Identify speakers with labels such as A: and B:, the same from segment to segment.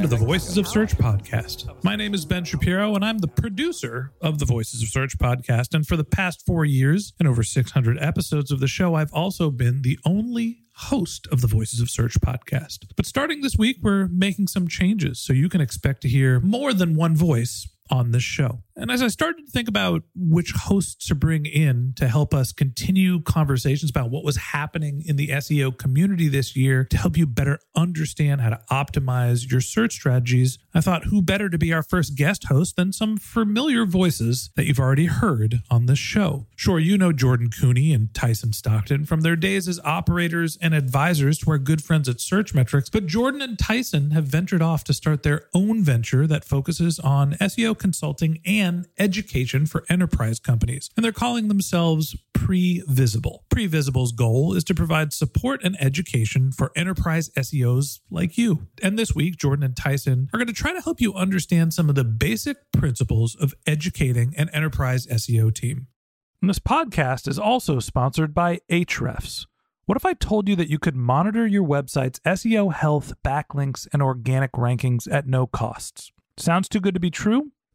A: Welcome to the Voices of Search podcast. My name is Ben Shapiro, and I'm the producer of the Voices of Search podcast. And for the past four years and over 600 episodes of the show, I've also been the only host of the Voices of Search podcast. But starting this week, we're making some changes, so you can expect to hear more than one voice on this show. And as I started to think about which hosts to bring in to help us continue conversations about what was happening in the SEO community this year to help you better understand how to optimize your search strategies, I thought who better to be our first guest host than some familiar voices that you've already heard on this show. Sure, you know Jordan Koene and Tyson Stockton from their days as operators and advisors to our good friends at Searchmetrics, but Jordan and Tyson have ventured off to start their own venture that focuses on SEO consulting and education for enterprise companies. And they're calling themselves Previsible. Previsible's goal is to provide support and education for enterprise SEOs like you. And this week, Jordan and Tyson are going to try to help you understand some of the basic principles of educating an enterprise SEO team. And this podcast is also sponsored by Ahrefs. What if I told you that you could monitor your website's SEO health, backlinks, and organic rankings at no costs? Sounds too good to be true?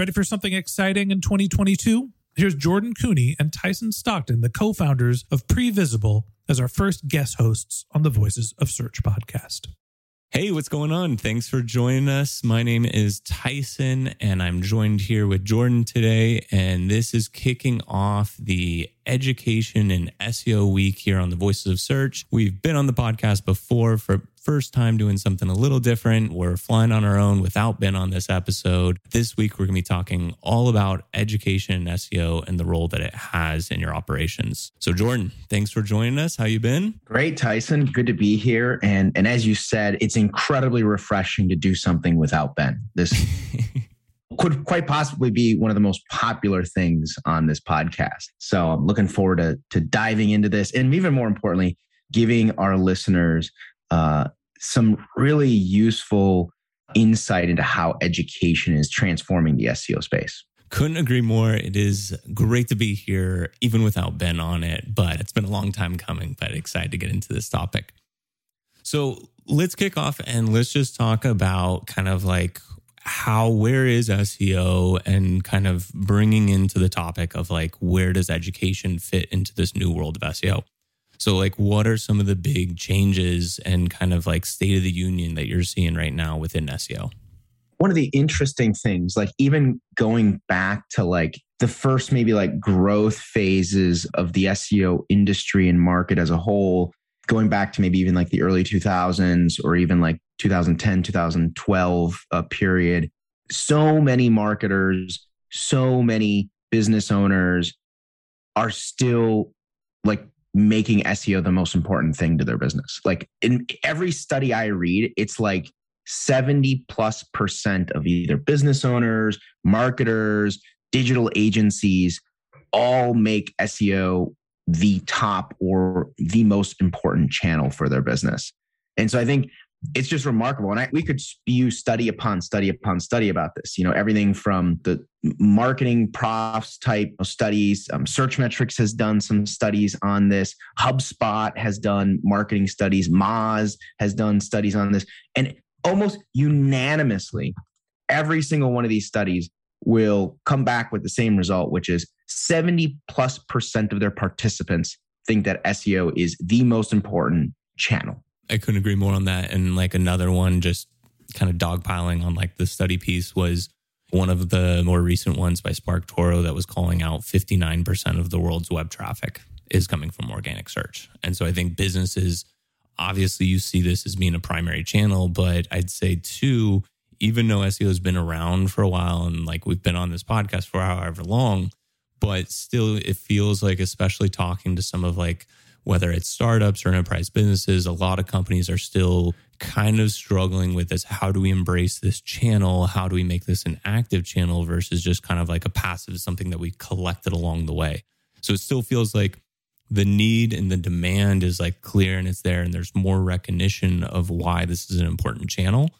A: Ready for something exciting in 2022? Here's Jordan Koene and Tyson Stockton, the co founders of Previsible, as our first guest hosts on the Voices of Search podcast.
B: Hey, what's going on? Thanks for joining us. My name is Tyson, and I'm joined here with Jordan today. And this is kicking off the education and SEO week here on the Voices of Search. We've been on the podcast before for first time doing something a little different. We're flying on our own without Ben on this episode. This week, we're going to be talking all about education and SEO and the role that it has in your operations. So, Jordan, thanks for joining us. How you been?
C: Great, Tyson. Good to be here. And and as you said, it's incredibly refreshing to do something without Ben. This could quite possibly be one of the most popular things on this podcast. So I'm looking forward to to diving into this, and even more importantly, giving our listeners uh, some really useful insight into how education is transforming the SEO space.
B: Couldn't agree more. It is great to be here, even without Ben on it, but it's been a long time coming, but excited to get into this topic. So let's kick off and let's just talk about kind of like how, where is SEO and kind of bringing into the topic of like, where does education fit into this new world of SEO? So, like, what are some of the big changes and kind of like state of the union that you're seeing right now within SEO?
C: one of the interesting things, like even going back to like the first maybe like growth phases of the SEO industry and market as a whole, going back to maybe even like the early 2000s or even like 2010, 2012 uh, period, so many marketers, so many business owners are still like making SEO the most important thing to their business. Like in every study I read, it's like 70 plus percent of either business owners, marketers, digital agencies all make SEO the top or the most important channel for their business. And so I think it's just remarkable. And I, we could spew study upon study upon study about this. You know, everything from the MarketingProfs type studies. Um, Searchmetrics has done some studies on this. HubSpot has done marketing studies. Moz has done studies on this. And almost unanimously, every single one of these studies will come back with the same result, which is 70 plus percent of their participants think that SEO is the most important channel.
B: I couldn't agree more on that. And like another one, just kind of dogpiling on like the study piece was one of the more recent ones by SparkToro that was calling out 59% of the world's web traffic is coming from organic search. And so I think businesses, obviously, you see this as being a primary channel, but I'd say too, even though SEO has been around for a while and like we've been on this podcast for however long, but still it feels like, especially talking to some of like, whether it's startups or enterprise businesses, a lot of companies are still kind of struggling with this. How do we embrace this channel? How do we make this an active channel versus just kind of like a passive, something that we collected along the way? So it still feels like the need and the demand is like clear and it's there, and there's more recognition of why this is an important channel.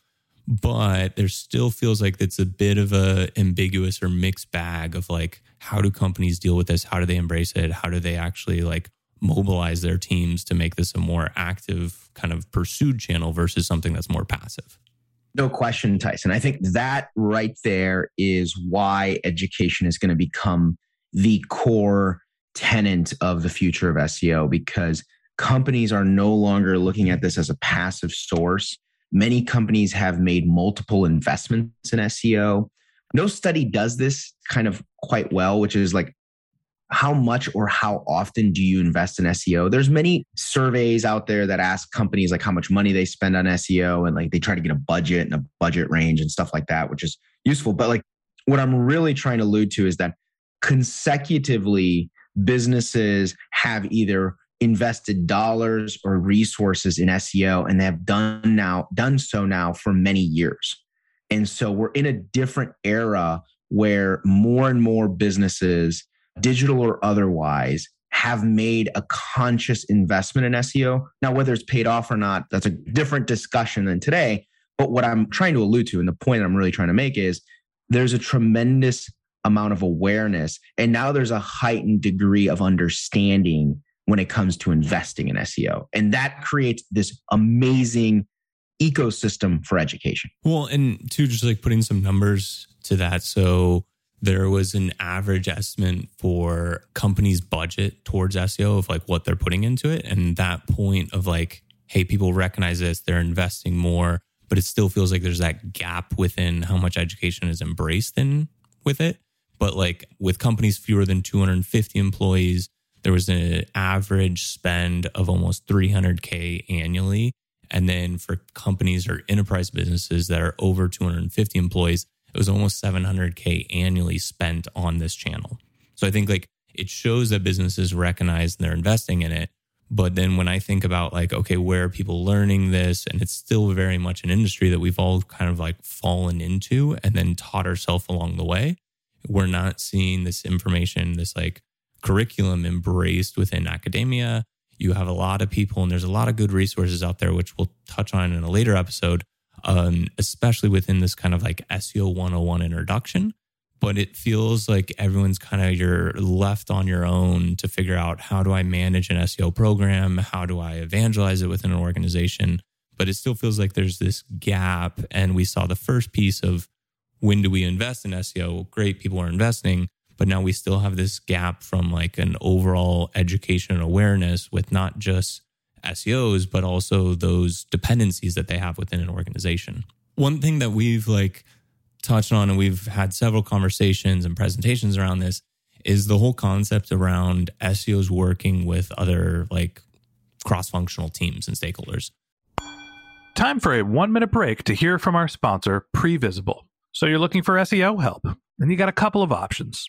B: But there still feels like it's a bit of a ambiguous or mixed bag of like how do companies deal with this? How do they embrace it? How do they actually like mobilize their teams to make this a more active kind of pursued channel versus something that's more passive.
C: No question, Tyson. I think that right there is why education is going to become the core tenant of the future of SEO because companies are no longer looking at this as a passive source. Many companies have made multiple investments in SEO. No study does this kind of quite well, which is like how much or how often do you invest in SEO? There's many surveys out there that ask companies like how much money they spend on SEO and like they try to get a budget and a budget range and stuff like that, which is useful. But like what I'm really trying to allude to is that consecutively businesses have either invested dollars or resources in SEO and they have done now done so now for many years. And so we're in a different era where more and more businesses digital or otherwise, have made a conscious investment in SEO. Now, whether it's paid off or not, that's a different discussion than today. But what I'm trying to allude to, and the point I'm really trying to make is there's a tremendous amount of awareness. And now there's a heightened degree of understanding when it comes to investing in SEO. And that creates this amazing ecosystem for education.
B: Well, and to just like putting some numbers to that. So there was an average estimate for companies' budget towards SEO of like what they're putting into it. And that point of like, hey, people recognize this, they're investing more, but it still feels like there's that gap within how much education is embraced in with it. But like with companies fewer than 250 employees, there was an average spend of almost 300K annually. And then for companies or enterprise businesses that are over 250 employees, it was almost 700K annually spent on this channel. So I think like it shows that businesses recognize they're investing in it. But then when I think about like, okay, where are people learning this? And it's still very much an industry that we've all kind of like fallen into and then taught ourselves along the way. We're not seeing this information, this like curriculum embraced within academia. You have a lot of people, and there's a lot of good resources out there, which we'll touch on in a later episode um, especially within this kind of like SEO 101 introduction. But it feels like everyone's kind of you're left on your own to figure out how do I manage an SEO program? How do I evangelize it within an organization? But it still feels like there's this gap. And we saw the first piece of when do we invest in SEO? Great, people are investing, but now we still have this gap from like an overall education and awareness with not just SEOs, but also those dependencies that they have within an organization. One thing that we've like touched on and we've had several conversations and presentations around this is the whole concept around SEOs working with other like cross-functional teams and stakeholders.
A: Time for a one minute break to hear from our sponsor, Previsible. So you're looking for SEO help, and you got a couple of options.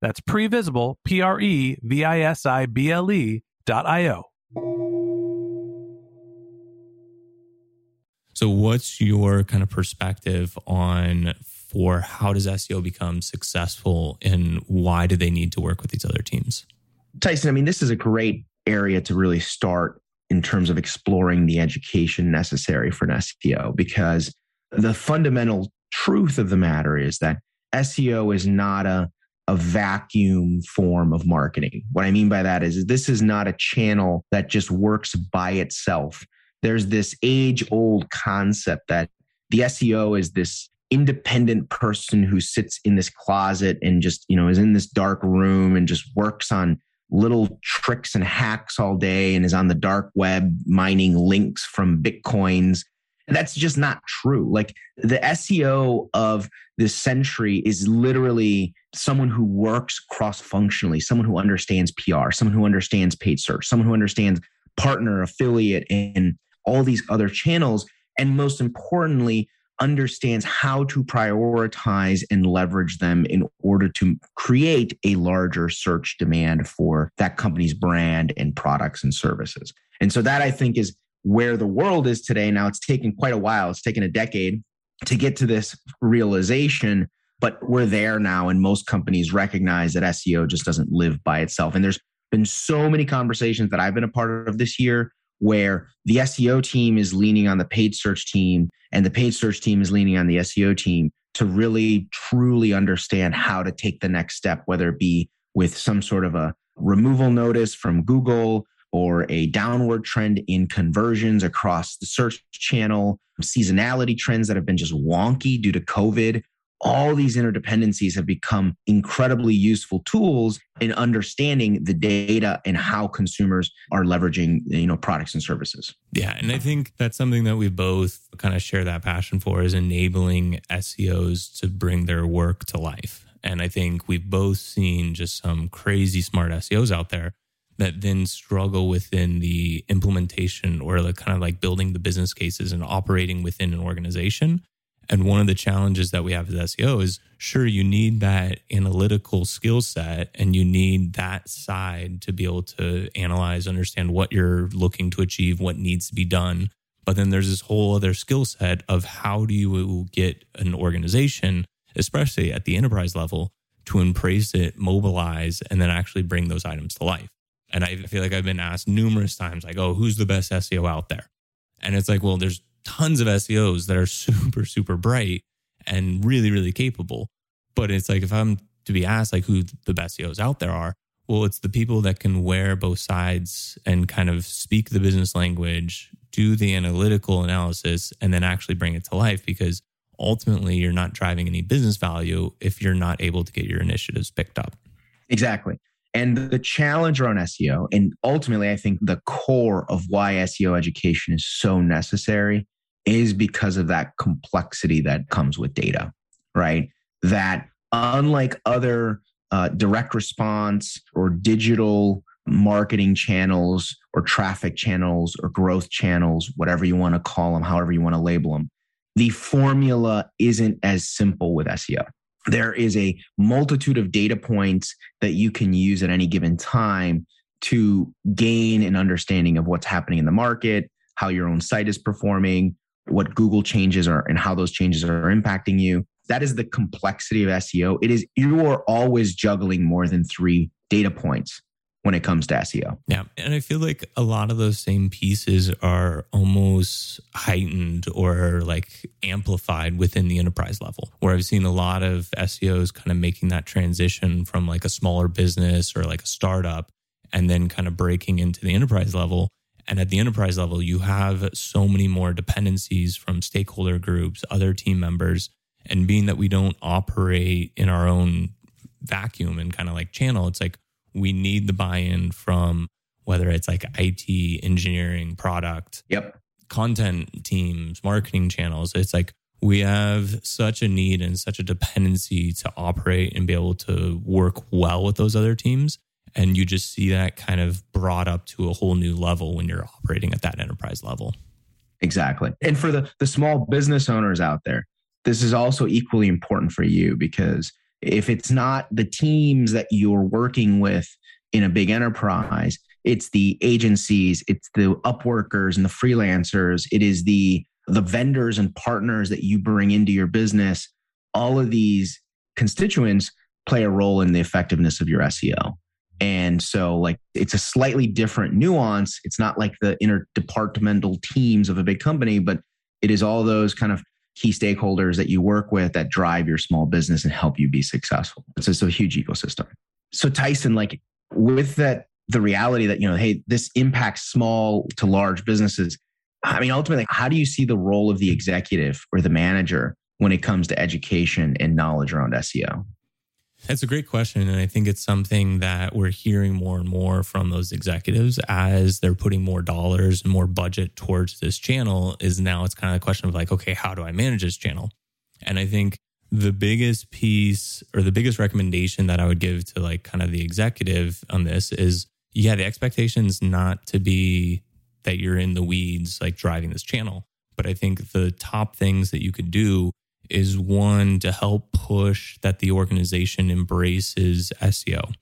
A: That's previsible, P R E V I S I B L E dot I O.
B: So, what's your kind of perspective on for how does SEO become successful and why do they need to work with these other teams?
C: Tyson, I mean, this is a great area to really start in terms of exploring the education necessary for an SEO because the fundamental truth of the matter is that SEO is not a a vacuum form of marketing. What I mean by that is this is not a channel that just works by itself. There's this age old concept that the SEO is this independent person who sits in this closet and just, you know, is in this dark room and just works on little tricks and hacks all day and is on the dark web mining links from bitcoins that's just not true. Like the SEO of this century is literally someone who works cross functionally, someone who understands PR, someone who understands paid search, someone who understands partner, affiliate, and all these other channels. And most importantly, understands how to prioritize and leverage them in order to create a larger search demand for that company's brand and products and services. And so that I think is where the world is today. Now it's taken quite a while, it's taken a decade to get to this realization, but we're there now. And most companies recognize that SEO just doesn't live by itself. And there's been so many conversations that I've been a part of this year where the SEO team is leaning on the paid search team and the paid search team is leaning on the SEO team to really truly understand how to take the next step, whether it be with some sort of a removal notice from Google or a downward trend in conversions across the search channel, seasonality trends that have been just wonky due to COVID. All these interdependencies have become incredibly useful tools in understanding the data and how consumers are leveraging, you know, products and services.
B: Yeah, and I think that's something that we both kind of share that passion for is enabling SEOs to bring their work to life. And I think we've both seen just some crazy smart SEOs out there that then struggle within the implementation or the kind of like building the business cases and operating within an organization. And one of the challenges that we have as SEO is sure, you need that analytical skill set and you need that side to be able to analyze, understand what you're looking to achieve, what needs to be done. But then there's this whole other skill set of how do you get an organization, especially at the enterprise level, to embrace it, mobilize, and then actually bring those items to life. And I feel like I've been asked numerous times, like, oh, who's the best SEO out there? And it's like, well, there's tons of SEOs that are super, super bright and really, really capable. But it's like, if I'm to be asked, like, who the best SEOs out there are, well, it's the people that can wear both sides and kind of speak the business language, do the analytical analysis, and then actually bring it to life because ultimately you're not driving any business value if you're not able to get your initiatives picked up.
C: Exactly. And the challenge around SEO, and ultimately, I think the core of why SEO education is so necessary is because of that complexity that comes with data, right? That unlike other uh, direct response or digital marketing channels or traffic channels or growth channels, whatever you want to call them, however you want to label them, the formula isn't as simple with SEO. There is a multitude of data points that you can use at any given time to gain an understanding of what's happening in the market, how your own site is performing, what Google changes are, and how those changes are impacting you. That is the complexity of SEO. It is you are always juggling more than three data points when it comes to SEO.
B: Yeah. And I feel like a lot of those same pieces are almost heightened or like amplified within the enterprise level, where I've seen a lot of SEOs kind of making that transition from like a smaller business or like a startup and then kind of breaking into the enterprise level. And at the enterprise level, you have so many more dependencies from stakeholder groups, other team members. And being that we don't operate in our own vacuum and kind of like channel, it's like, we need the buy-in from whether it's like IT, engineering, product,
C: yep,
B: content teams, marketing channels. It's like we have such a need and such a dependency to operate and be able to work well with those other teams. And you just see that kind of brought up to a whole new level when you're operating at that enterprise level.
C: Exactly. And for the, the small business owners out there, this is also equally important for you because if it's not the teams that you're working with in a big enterprise, it's the agencies, it's the upworkers and the freelancers, it is the the vendors and partners that you bring into your business. All of these constituents play a role in the effectiveness of your SEO. And so, like, it's a slightly different nuance. It's not like the interdepartmental teams of a big company, but it is all those kind of key stakeholders that you work with that drive your small business and help you be successful. It's just a huge ecosystem. So Tyson, like with that, the reality that, you know, hey, this impacts small to large businesses. I mean, ultimately, how do you see the role of the executive or the manager when it comes to education and knowledge around SEO?
B: That's a great question. And I think it's something that we're hearing more and more from those executives as they're putting more dollars and more budget towards this channel. Is now it's kind of a question of like, okay, how do I manage this channel? And I think the biggest piece or the biggest recommendation that I would give to like kind of the executive on this is yeah, the expectation is not to be that you're in the weeds, like driving this channel. But I think the top things that you could do is one to help push that the organization embraces SEO.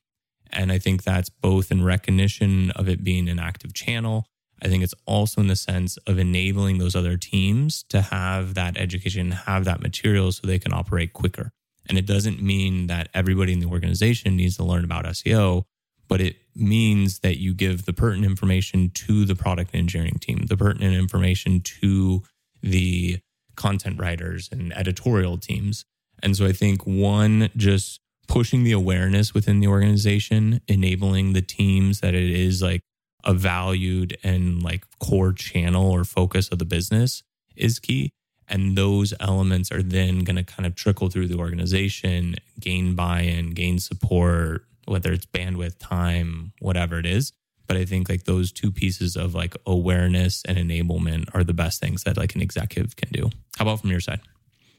B: And I think that's both in recognition of it being an active channel. I think it's also in the sense of enabling those other teams to have that education, have that material so they can operate quicker. And it doesn't mean that everybody in the organization needs to learn about SEO, but it means that you give the pertinent information to the product engineering team, the pertinent information to the content writers and editorial teams. And so I think one, just pushing the awareness within the organization, enabling the teams that it is like a valued and like core channel or focus of the business is key. And those elements are then going to kind of trickle through the organization, gain buy in, gain support, whether it's bandwidth, time, whatever it is. But I think like those two pieces of like awareness and enablement are the best things that like an executive can do. How about from your side?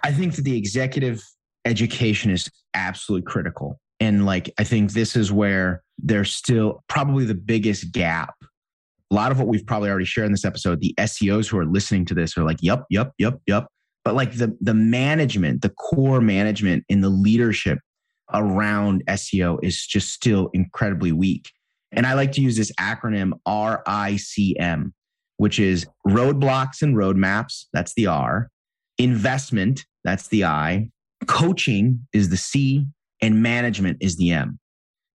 C: I think that the executive education is absolutely critical. And like, I think this is where there's still probably the biggest gap. A lot of what we've probably already shared in this episode, the SEOs who are listening to this are like, yep, yep, yep, yep. But like the, the management, the core management and the leadership around SEO is just still incredibly weak. And I like to use this acronym RICM, which is roadblocks and roadmaps. That's the R. Investment, that's the I. Coaching is the C. And management is the M.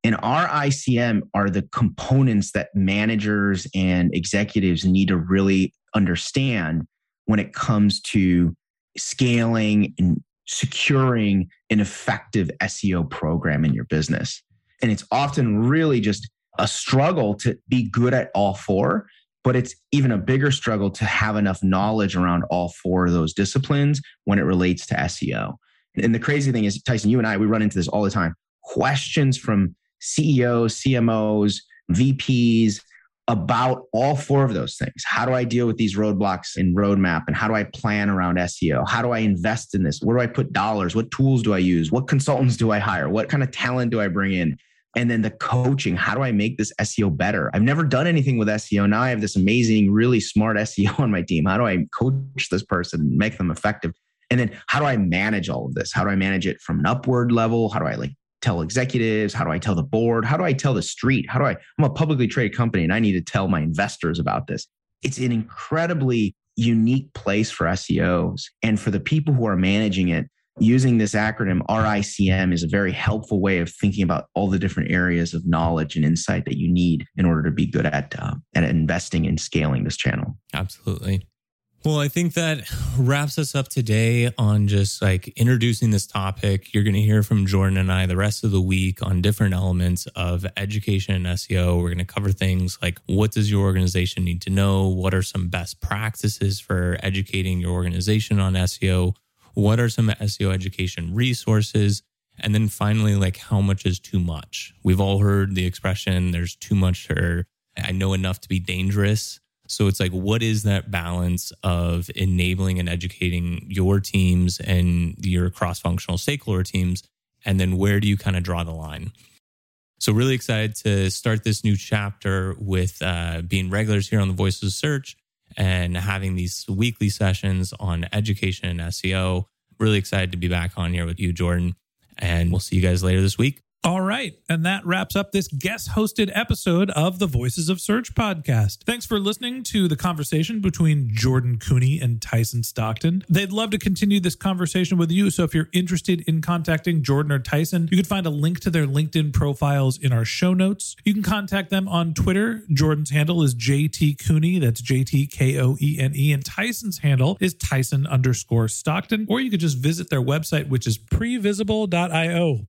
C: And RICM are the components that managers and executives need to really understand when it comes to scaling and securing an effective SEO program in your business. And it's often really just a struggle to be good at all four, but it's even a bigger struggle to have enough knowledge around all four of those disciplines when it relates to SEO. And the crazy thing is, Tyson, you and I, we run into this all the time. Questions from CEOs, CMOs, VPs about all four of those things. How do I deal with these roadblocks in roadmap? And how do I plan around SEO? How do I invest in this? Where do I put dollars? What tools do I use? What consultants do I hire? What kind of talent do I bring in? And then the coaching. How do I make this SEO better? I've never done anything with SEO. Now I have this amazing, really smart SEO on my team. How do I coach this person and make them effective? And then how do I manage all of this? How do I manage it from an upward level? How do I like tell executives? How do I tell the board? How do I tell the street? How do I? I'm a publicly traded company and I need to tell my investors about this. It's an incredibly unique place for SEOs and for the people who are managing it. Using this acronym RICM is a very helpful way of thinking about all the different areas of knowledge and insight that you need in order to be good at uh, at investing and scaling this channel.
B: Absolutely. Well, I think that wraps us up today on just like introducing this topic. You're going to hear from Jordan and I the rest of the week on different elements of education and SEO. We're going to cover things like what does your organization need to know? What are some best practices for educating your organization on SEO? What are some SEO education resources? And then finally, like how much is too much? We've all heard the expression there's too much or I know enough to be dangerous. So it's like, what is that balance of enabling and educating your teams and your cross functional stakeholder teams? And then where do you kind of draw the line? So, really excited to start this new chapter with uh, being regulars here on the Voices of Search and having these weekly sessions on education and SEO. Really excited to be back on here with you, Jordan. And we'll see you guys later this week.
A: All right. And that wraps up this guest hosted episode of the Voices of Search podcast. Thanks for listening to the conversation between Jordan Koene and Tyson Stockton. They'd love to continue this conversation with you. So if you're interested in contacting Jordan or Tyson, you can find a link to their LinkedIn profiles in our show notes. You can contact them on Twitter. Jordan's handle is JT Koene. That's J T K O E N E. And Tyson's handle is Tyson underscore Stockton. Or you could just visit their website, which is previsible.io.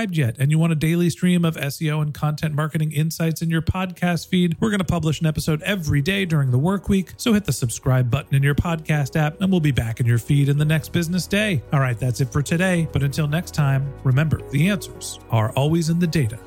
A: subscribed yet and you want a daily stream of SEO and content marketing insights in your podcast feed, we're going to publish an episode every day during the work week. So hit the subscribe button in your podcast app and we'll be back in your feed in the next business day. All right, that's it for today. But until next time, remember the answers are always in the data.